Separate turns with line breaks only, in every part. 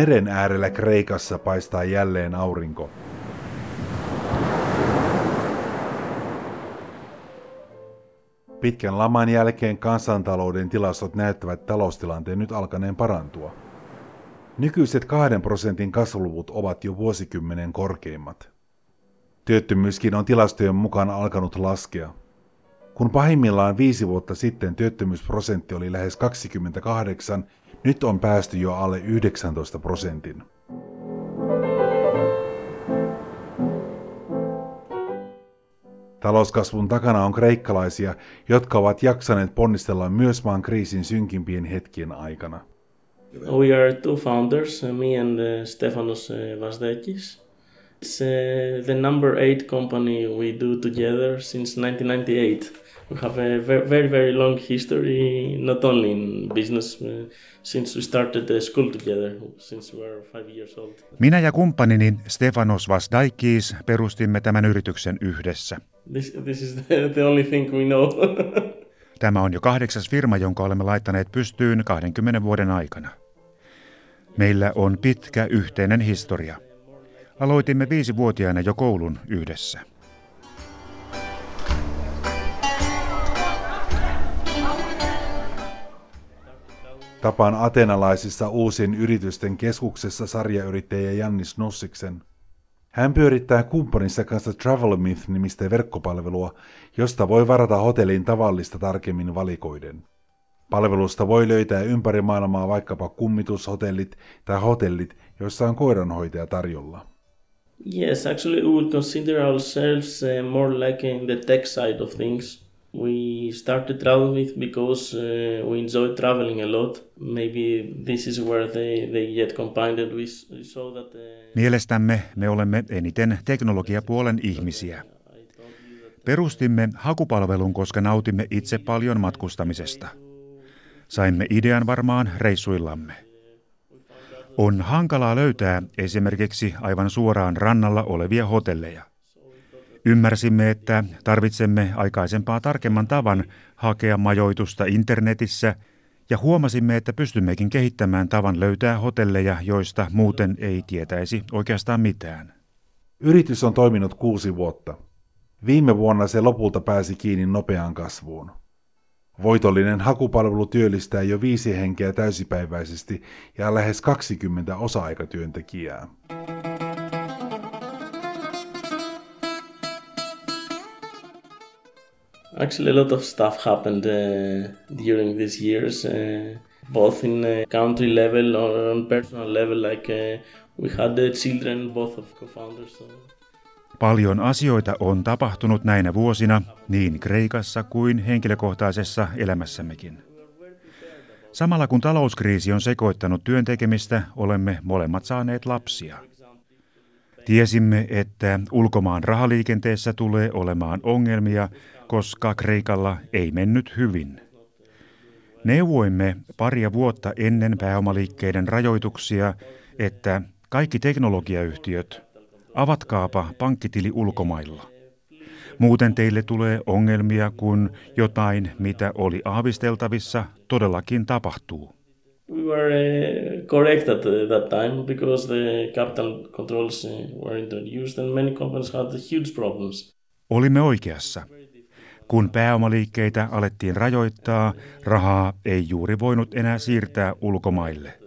meren äärellä Kreikassa paistaa jälleen aurinko. Pitkän laman jälkeen kansantalouden tilastot näyttävät taloustilanteen nyt alkaneen parantua. Nykyiset kahden prosentin kasvuluvut ovat jo vuosikymmenen korkeimmat. Työttömyyskin on tilastojen mukaan alkanut laskea. Kun pahimmillaan viisi vuotta sitten työttömyysprosentti oli lähes 28, nyt on päästy jo alle 19 prosentin. Talouskasvun takana on kreikkalaisia, jotka ovat jaksaneet ponnistella myös maan kriisin synkimpien hetkien aikana.
We are two founders, me and uh, Stefanos uh, Vasdekis. It's uh, the number eight company we do together since 1998. We have a very, very, very long history, not only in business, uh, since we started the school together, since we were five years old.
Minä ja kumppanini Stefanos Vasdaikis perustimme tämän yrityksen yhdessä.
This, this is the, the only thing we know.
Tämä on jo kahdeksas firma, jonka olemme laittaneet pystyyn 20 vuoden aikana. Meillä on pitkä yhteinen historia. Aloitimme viisivuotiaana jo koulun yhdessä.
Tapaan atenalaisissa uusien yritysten keskuksessa sarjayrittäjä Jannis Nussiksen. Hän pyörittää kumppaninsa kanssa TravelMyth-nimistä verkkopalvelua, josta voi varata hotellin tavallista tarkemmin valikoiden. Palvelusta voi löytää ympäri maailmaa vaikkapa kummitushotellit tai hotellit, joissa on koiranhoitaja tarjolla.
Yes, actually, we would consider ourselves uh, more like in the tech side of things. We started travel with because uh, we enjoy traveling a lot. Maybe this is where they, they get combined. We saw that. Uh,
Mielestämme me olemme eniten teknologiapuolen ihmisiä. Perustimme hakupalvelun, koska nautimme itse paljon matkustamisesta. Saimme idean varmaan reissuillamme. On hankalaa löytää esimerkiksi aivan suoraan rannalla olevia hotelleja. Ymmärsimme, että tarvitsemme aikaisempaa tarkemman tavan hakea majoitusta internetissä ja huomasimme, että pystymmekin kehittämään tavan löytää hotelleja, joista muuten ei tietäisi oikeastaan mitään.
Yritys on toiminut kuusi vuotta. Viime vuonna se lopulta pääsi kiinni nopeaan kasvuun. Voitollinen hakupalvelu työllistää jo viisi henkeä täysipäiväisesti ja lähes 20 osa-aikatyöntekijää.
Actually, a lot of stuff happened uh, during these years, uh, both in uh, country level or on personal level. Like uh, we had the children, both of co-founders. So.
Paljon asioita on tapahtunut näinä vuosina niin Kreikassa kuin henkilökohtaisessa elämässämmekin. Samalla kun talouskriisi on sekoittanut työntekemistä, olemme molemmat saaneet lapsia. Tiesimme, että ulkomaan rahaliikenteessä tulee olemaan ongelmia, koska Kreikalla ei mennyt hyvin. Neuvoimme paria vuotta ennen pääomaliikkeiden rajoituksia, että kaikki teknologiayhtiöt avatkaapa pankkitili ulkomailla. Muuten teille tulee ongelmia, kun jotain, mitä oli aavisteltavissa, todellakin tapahtuu.
We were uh, correct at uh, that time because the capital controls uh, were introduced and many companies had huge problems.
Olimme oikeassa. Kun pääomaliikkeitä alettiin rajoittaa, rahaa ei juuri voinut enää siirtää ulkomaille.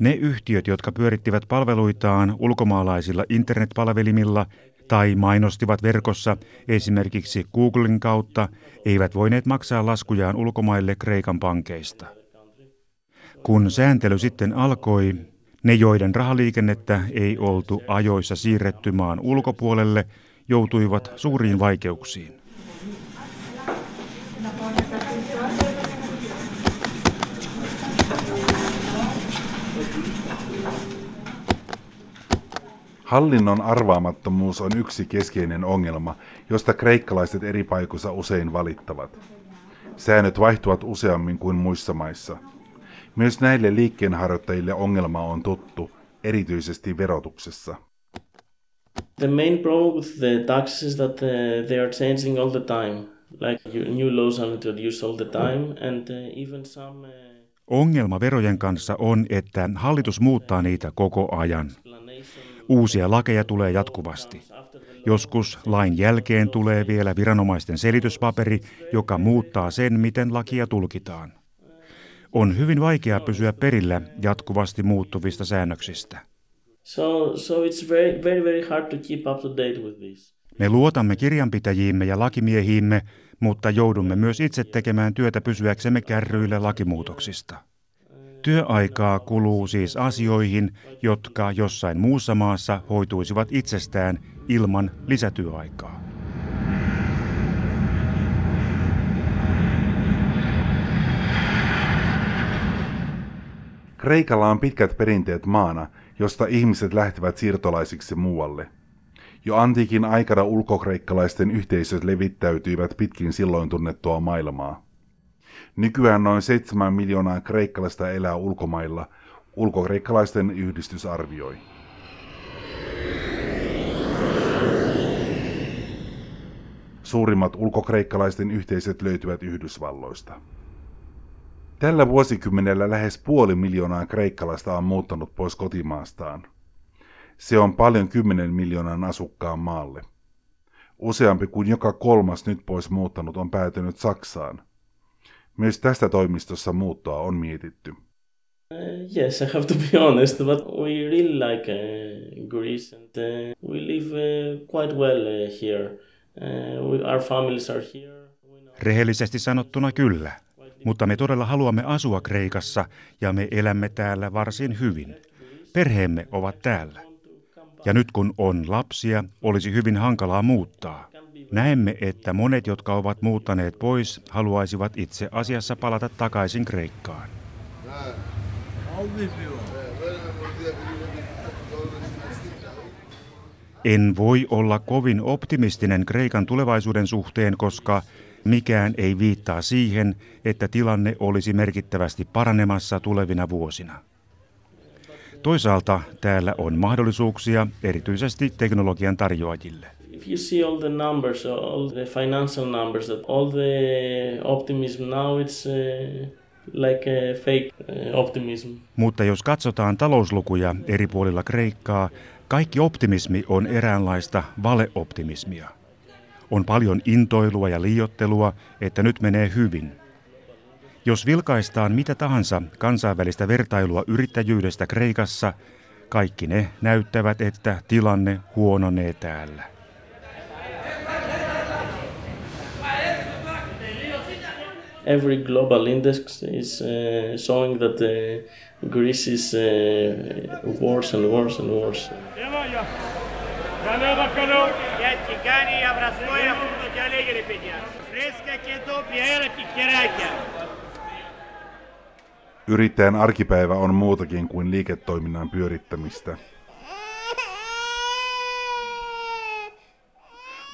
Ne yhtiöt, jotka pyörittivät palveluitaan ulkomaalaisilla internetpalvelimilla tai mainostivat verkossa esimerkiksi Googlen kautta, eivät voineet maksaa laskujaan ulkomaille Kreikan pankeista. Kun sääntely sitten alkoi, ne joiden rahaliikennettä ei oltu ajoissa siirretty maan ulkopuolelle, joutuivat suuriin vaikeuksiin.
Hallinnon arvaamattomuus on yksi keskeinen ongelma, josta kreikkalaiset eri paikoissa usein valittavat. Säännöt vaihtuvat useammin kuin muissa maissa. Myös näille liikkeenharjoittajille ongelma on tuttu, erityisesti verotuksessa.
The main problem with the taxes is that uh, they are changing all the time. Like new laws are introduced all the time and uh, even some uh,
Ongelma verojen kanssa on, että hallitus muuttaa niitä koko ajan. Uusia lakeja tulee jatkuvasti. Joskus lain jälkeen tulee vielä viranomaisten selityspaperi, joka muuttaa sen, miten lakia tulkitaan. On hyvin vaikea pysyä perillä jatkuvasti muuttuvista säännöksistä.
So, so it's very, very, very hard to keep up to date with this.
Me luotamme kirjanpitäjiimme ja lakimiehiimme, mutta joudumme myös itse tekemään työtä pysyäksemme kärryillä lakimuutoksista. Työaikaa kuluu siis asioihin, jotka jossain muussa maassa hoituisivat itsestään ilman lisätyöaikaa.
Kreikalla on pitkät perinteet maana, josta ihmiset lähtevät siirtolaisiksi muualle. Jo antiikin aikana ulkokreikkalaisten yhteisöt levittäytyivät pitkin silloin tunnettua maailmaa. Nykyään noin 7 miljoonaa kreikkalaista elää ulkomailla, ulkokreikkalaisten yhdistys arvioi. Suurimmat ulkokreikkalaisten yhteisöt löytyvät Yhdysvalloista. Tällä vuosikymmenellä lähes puoli miljoonaa kreikkalaista on muuttanut pois kotimaastaan. Se on paljon 10 miljoonan asukkaan maalle. Useampi kuin joka kolmas nyt pois muuttanut on päätynyt Saksaan. Myös tästä toimistossa muuttoa on mietitty.
Uh, yes, I have to be honest, but we really like uh, Greece and uh, we live uh, quite well uh, here. Uh, we, our families are here.
Rehellisesti sanottuna kyllä, mutta me todella haluamme asua Kreikassa ja me elämme täällä varsin hyvin. Perheemme ovat täällä. Ja nyt kun on lapsia, olisi hyvin hankalaa muuttaa. Näemme, että monet, jotka ovat muuttaneet pois, haluaisivat itse asiassa palata takaisin Kreikkaan. En voi olla kovin optimistinen Kreikan tulevaisuuden suhteen, koska mikään ei viittaa siihen, että tilanne olisi merkittävästi paranemassa tulevina vuosina. Toisaalta täällä on mahdollisuuksia erityisesti teknologian tarjoajille.
If you see all the numbers, all the financial numbers, that all the optimism now it's uh, like a fake uh, optimism.
Mutta jos katsotaan talouslukuja eri puolilla Kreikkaa, kaikki optimismi on eräänlaista valeoptimismia. On paljon intoilua ja liiottelua, että nyt menee hyvin. Jos vilkaistaan mitä tahansa kansainvälistä vertailua yrittäjyydestä Kreikassa, kaikki ne näyttävät, että tilanne huononee täällä.
every global index is uh, showing that uh, Greece is uh, worse and worse and worse.
Yrittäjän arkipäivä on muutakin kuin liiketoiminnan pyörittämistä.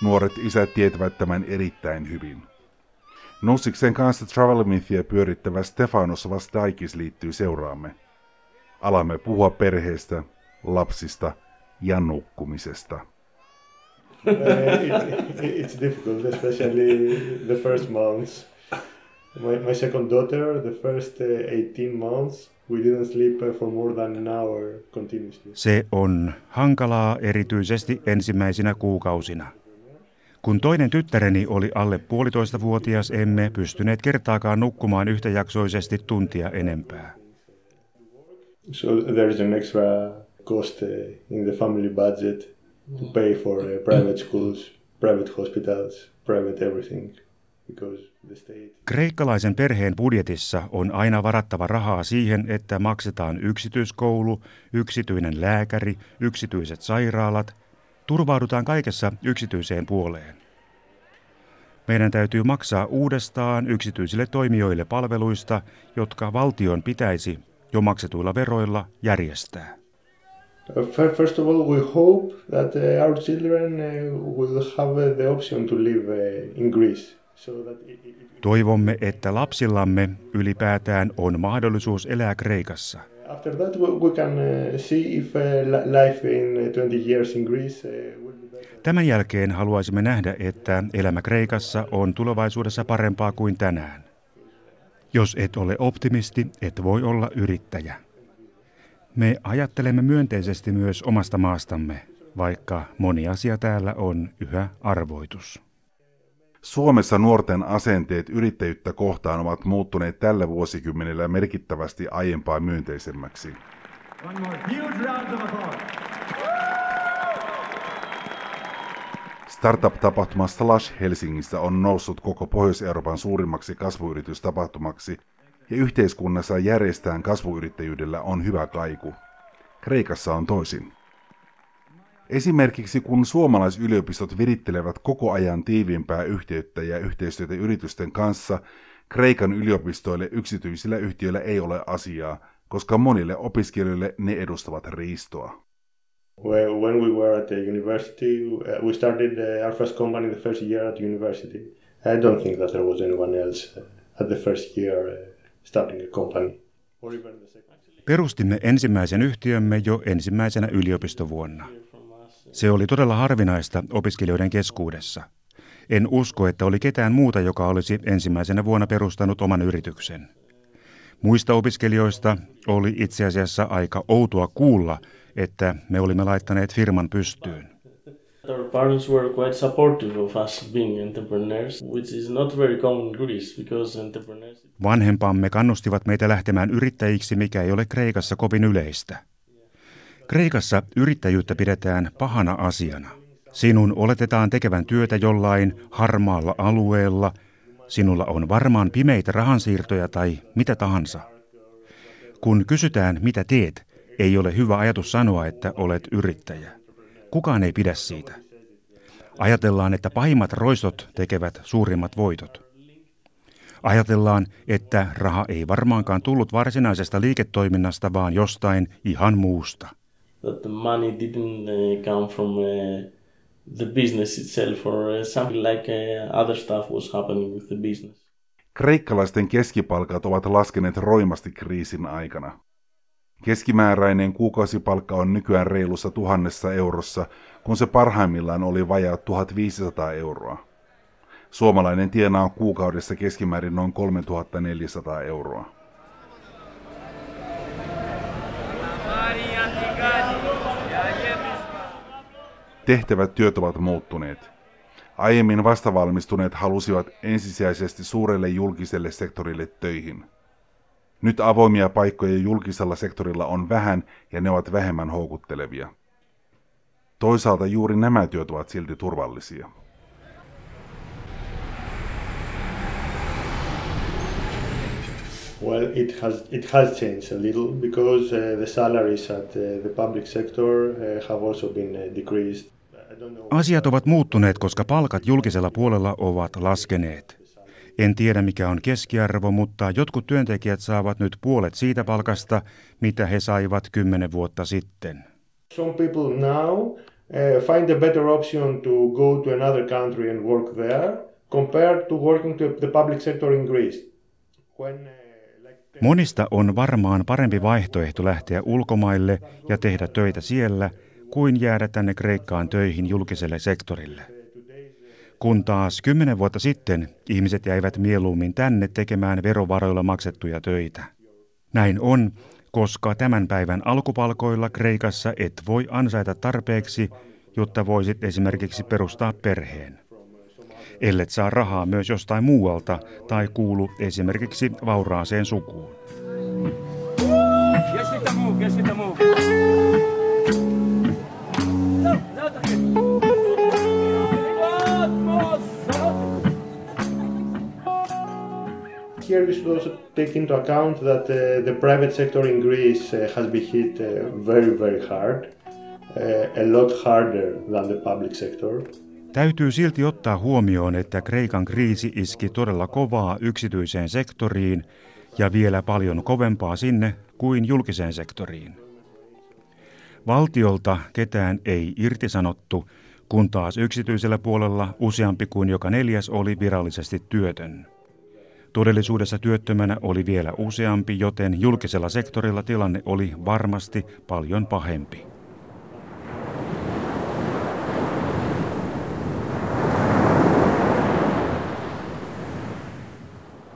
Nuoret isät tietävät tämän erittäin hyvin. Nussiksen kanssa Travel Mythia pyörittävä Stefanos Vastaikis liittyy seuraamme. Alamme puhua perheestä, lapsista ja nukkumisesta.
uh, it, it's difficult, especially the first months. My, my second daughter, the first uh, 18 months, we didn't sleep uh, for more than an hour continuously.
Se on hankalaa erityisesti ensimmäisinä kuukausina. Kun toinen tyttäreni oli alle puolitoista vuotias, emme pystyneet kertaakaan nukkumaan yhtäjaksoisesti tuntia enempää.
So there is an extra cost uh, in the family budget to pay for uh, private schools, private hospitals, private everything.
Kreikkalaisen perheen budjetissa on aina varattava rahaa siihen, että maksetaan yksityiskoulu, yksityinen lääkäri, yksityiset sairaalat, turvaudutaan kaikessa yksityiseen puoleen. Meidän täytyy maksaa uudestaan yksityisille toimijoille palveluista, jotka valtion pitäisi jo maksetuilla veroilla järjestää.
Fir- First of all, we hope that uh, our children uh, will have uh, the option to live in Greece.
Toivomme, että lapsillamme ylipäätään on mahdollisuus elää Kreikassa.
After that, we, can uh, see if uh, li- life in uh, 20 years in Greece uh.
Tämän jälkeen haluaisimme nähdä, että elämä Kreikassa on tulevaisuudessa parempaa kuin tänään. Jos et ole optimisti, et voi olla yrittäjä. Me ajattelemme myönteisesti myös omasta maastamme, vaikka moni asia täällä on yhä arvoitus.
Suomessa nuorten asenteet yrittäjyyttä kohtaan ovat muuttuneet tällä vuosikymmenellä merkittävästi aiempaa myönteisemmäksi. Startup-tapahtuma Slash Helsingissä on noussut koko Pohjois-Euroopan suurimmaksi kasvuyritystapahtumaksi ja yhteiskunnassa järjestään kasvuyrittäjyydellä on hyvä kaiku. Kreikassa on toisin. Esimerkiksi kun suomalaisyliopistot virittelevät koko ajan tiiviimpää yhteyttä ja yhteistyötä yritysten kanssa, Kreikan yliopistoille yksityisillä yhtiöillä ei ole asiaa, koska monille opiskelijoille ne edustavat riistoa.
When we were at the university, uh, we started uh, our first company the first year at university. I don't think that there was anyone else uh, at the first year starting a company.
Perustimme ensimmäisen yhtiömme jo ensimmäisenä yliopistovuonna. Se oli todella harvinaista opiskelijoiden keskuudessa. En usko, että oli ketään muuta, joka olisi ensimmäisenä vuonna perustanut oman yrityksen. Muista opiskelijoista oli itse asiassa aika outoa kuulla, että me olimme laittaneet firman pystyyn.
Our parents were quite supportive of us being entrepreneurs, which is not very common in Greece because entrepreneurs...
Vanhempamme kannustivat meitä lähtemään yrittäjiksi, mikä ei ole Kreikassa kovin yleistä. Kreikassa yrittäjyyttä pidetään pahana asiana. Sinun oletetaan tekevän työtä jollain harmaalla alueella, sinulla on varmaan pimeitä rahansiirtoja tai mitä tahansa. Kun kysytään, mitä teet, ei ole hyvä ajatus sanoa, että olet yrittäjä. Kukaan ei pidä siitä. Ajatellaan, että pahimmat roistot tekevät suurimmat voitot. Ajatellaan, että raha ei varmaankaan tullut varsinaisesta liiketoiminnasta, vaan jostain ihan muusta.
That the money didn't uh, come from uh, the business itself or uh, something like other stuff was happening with the business.
Kreikkalaisten keskipalkat ovat laskeneet roimasti kriisin aikana. Keskimääräinen kuukausipalkka on nykyään reilussa tuhannessa eurossa, kun se parhaimmillaan oli vajaa 1500 euroa. Suomalainen tienaa kuukaudessa keskimäärin noin 3400 euroa. Tehtävät työt ovat muuttuneet. Aiemmin vastavalmistuneet halusivat ensisijaisesti suurelle julkiselle sektorille töihin – nyt avoimia paikkoja julkisella sektorilla on vähän ja ne ovat vähemmän houkuttelevia. Toisaalta juuri nämä työt ovat silti turvallisia.
Well, it has it has changed a little because uh, the salaries at uh, the public sector uh, have also been uh, decreased.
Asiat ovat muuttuneet, koska palkat julkisella puolella ovat laskeneet. En tiedä mikä on keskiarvo, mutta jotkut työntekijät saavat nyt puolet siitä palkasta, mitä he saivat kymmenen vuotta sitten.
Some people now find a better option to go to another country and work there compared to working to the public sector in Greece. When,
uh, Monista on varmaan parempi vaihtoehto lähteä ulkomaille ja tehdä töitä siellä, kuin jäädä tänne Kreikkaan töihin julkiselle sektorille. Kun taas kymmenen vuotta sitten ihmiset jäivät mieluummin tänne tekemään verovaroilla maksettuja töitä. Näin on, koska tämän päivän alkupalkoilla Kreikassa et voi ansaita tarpeeksi, jotta voisit esimerkiksi perustaa perheen. Ellet saa rahaa myös jostain muualta tai kuulu esimerkiksi vauraaseen sukuun. Yes,
here we should also take into account that uh, the private sector in Greece uh, has been hit uh, very, very hard, uh, a lot harder than the public sector.
Täytyy silti ottaa huomioon, että Kreikan kriisi iski todella kovaa yksityiseen sektoriin ja vielä paljon kovempaa sinne kuin julkiseen sektoriin. Valtiolta ketään ei irtisanottu, kun taas yksityisellä puolella useampi kuin joka neljäs oli virallisesti työtön. Todellisuudessa työttömänä oli vielä useampi, joten julkisella sektorilla tilanne oli varmasti paljon pahempi.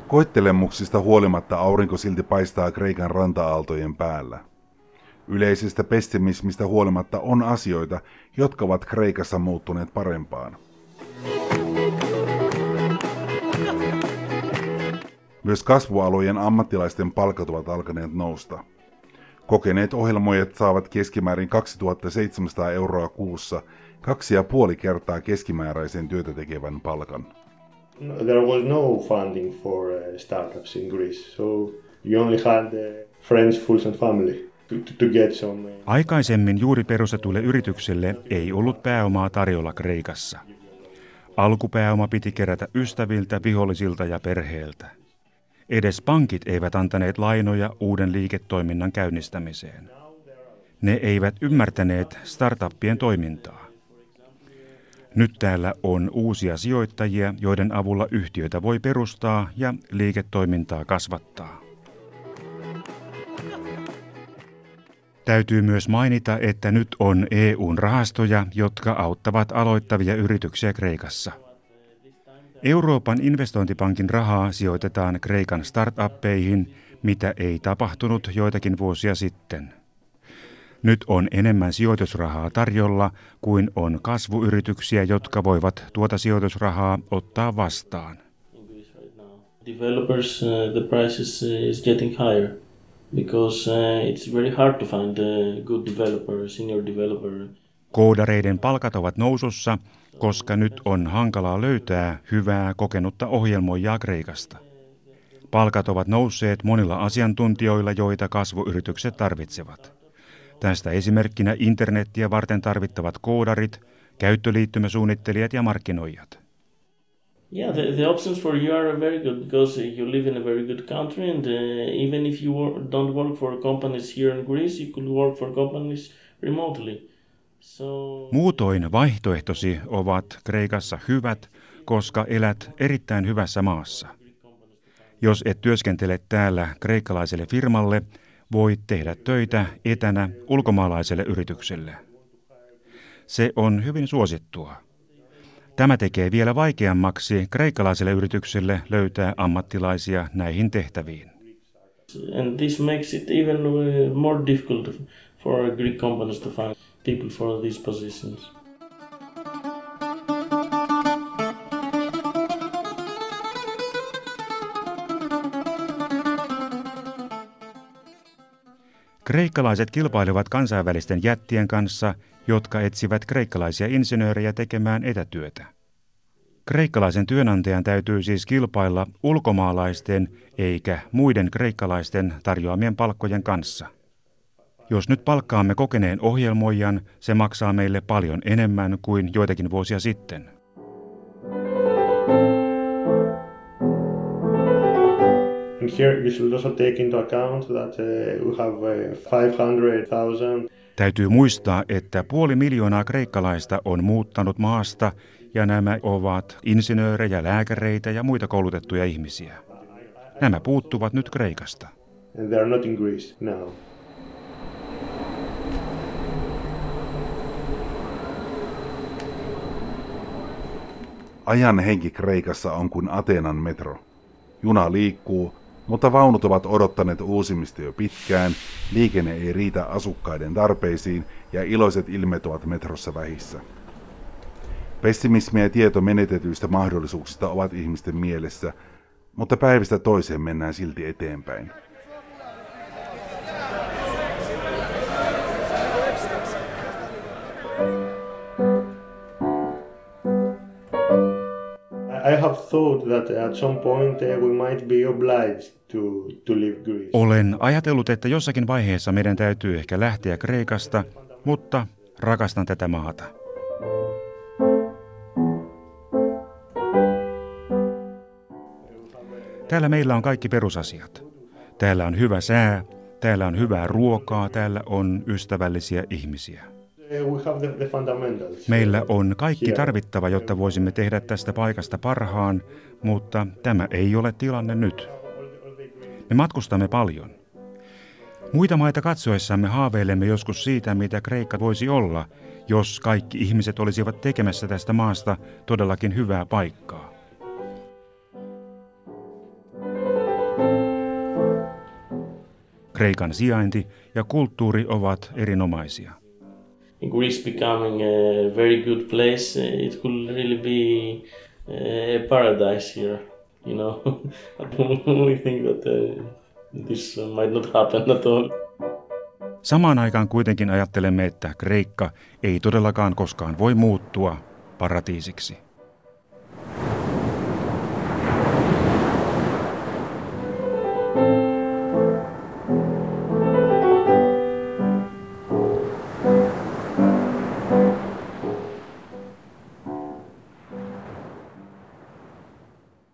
Koittelemuksista huolimatta aurinko silti paistaa Kreikan ranta-aaltojen päällä. Yleisestä pessimismistä huolimatta on asioita, jotka ovat Kreikassa muuttuneet parempaan. Myös kasvualojen ammattilaisten palkat ovat alkaneet nousta. Kokeneet ohjelmoijat saavat keskimäärin 2700 euroa kuussa, kaksi ja puoli kertaa keskimääräisen työtä tekevän palkan.
No, there was no funding for uh, startups in Greece, so you only had uh, friends, fools and family. Uh...
Aikaisemmin juuri perustetuille yrityksille ei ollut pääomaa tarjolla Kreikassa. Alkupääoma piti kerätä ystäviltä, vihollisilta ja perheeltä. Edes pankit eivät antaneet lainoja uuden liiketoiminnan käynnistämiseen. Ne eivät ymmärtäneet startuppien toimintaa. Nyt täällä on uusia sijoittajia, joiden avulla yhtiöitä voi perustaa ja liiketoimintaa kasvattaa. Täytyy myös mainita, että nyt on EUn rahastoja, jotka auttavat aloittavia yrityksiä Kreikassa. Euroopan investointipankin rahaa sijoitetaan Kreikan startuppeihin, mitä ei tapahtunut joitakin vuosia sitten. Nyt on enemmän sijoitusrahaa tarjolla kuin on kasvuyrityksiä, jotka voivat tuota sijoitusrahaa ottaa vastaan.
Developers, uh, the prices uh, is getting higher because uh, it's very hard to find good developer, senior developer.
Koodareiden palkat ovat nousussa, koska nyt on hankalaa löytää hyvää kokenutta ohjelmoijaa Kreikasta. Palkat ovat nousseet monilla asiantuntijoilla, joita kasvuyritykset tarvitsevat. Tästä esimerkkinä internettiä varten tarvittavat koodarit, käyttöliittymäsuunnittelijat ja markkinoijat.
Yeah, the, the options for you are very good because you live in a very good country and uh, even if you don't work for companies here in Greece, you could work for companies remotely.
Muutoin vaihtoehtosi ovat Kreikassa hyvät, koska elät erittäin hyvässä maassa. Jos et työskentele täällä kreikkalaiselle firmalle, voit tehdä töitä etänä ulkomaalaiselle yritykselle. Se on hyvin suosittua. Tämä tekee vielä vaikeammaksi kreikkalaiselle yritykselle löytää ammattilaisia näihin tehtäviin.
And this makes it even uh, more difficult for Greek companies to find people for these positions.
Kreikkalaiset kilpailevat kansainvälisten jättien kanssa, jotka etsivät kreikkalaisia insinöörejä tekemään etätyötä. Kreikkalaisen työnantajan täytyy siis kilpailla ulkomaalaisten eikä muiden kreikkalaisten tarjoamien palkkojen kanssa. Jos nyt palkkaamme kokeneen ohjelmoijan, se maksaa meille paljon enemmän kuin joitakin vuosia sitten.
And here you should also take into account that uh, have uh, 500,000
Täytyy muistaa, että puoli miljoonaa kreikkalaista on muuttanut maasta ja nämä ovat insinöörejä, lääkäreitä ja muita koulutettuja ihmisiä. Nämä puuttuvat nyt Kreikasta.
And they are not in Greece now.
Ajan henki Kreikassa on kuin Ateenan metro. Juna liikkuu, mutta vaunut ovat odottaneet uusimista jo pitkään, liikenne ei riitä asukkaiden tarpeisiin ja iloiset ilmeet ovat metrossa vähissä. Pessimismi ja tieto menetetyistä mahdollisuuksista ovat ihmisten mielessä, mutta päivästä toiseen mennään silti eteenpäin.
Olen ajatellut, että jossakin vaiheessa meidän täytyy ehkä lähteä Kreikasta, mutta rakastan tätä maata. Täällä meillä on kaikki perusasiat. Täällä on hyvä sää, täällä on hyvää ruokaa, täällä on ystävällisiä ihmisiä. Meillä on kaikki tarvittava, jotta voisimme tehdä tästä paikasta parhaan, mutta tämä ei ole tilanne nyt. Me matkustamme paljon. Muita maita katsoessamme haaveilemme joskus siitä, mitä Kreikka voisi olla, jos kaikki ihmiset olisivat tekemässä tästä maasta todellakin hyvää paikkaa. Kreikan sijainti ja kulttuuri ovat erinomaisia.
Greece becoming a very good place, it could really be a paradise here. You know, we think that uh, this might not happen at all.
Samaan aikaan kuitenkin ajattelemme, että Kreikka ei todellakaan koskaan voi muuttua paratiisiksi.